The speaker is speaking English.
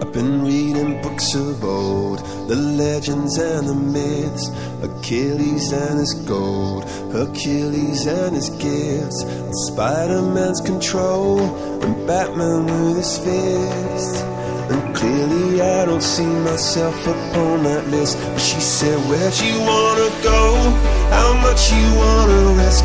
I've been reading books of old, the legends and the myths, Achilles and his gold, Hercules and his gifts, Spider Man's control, and Batman with his fist. And clearly I don't see myself upon that list. But she said, Where'd you wanna go? How much you wanna risk?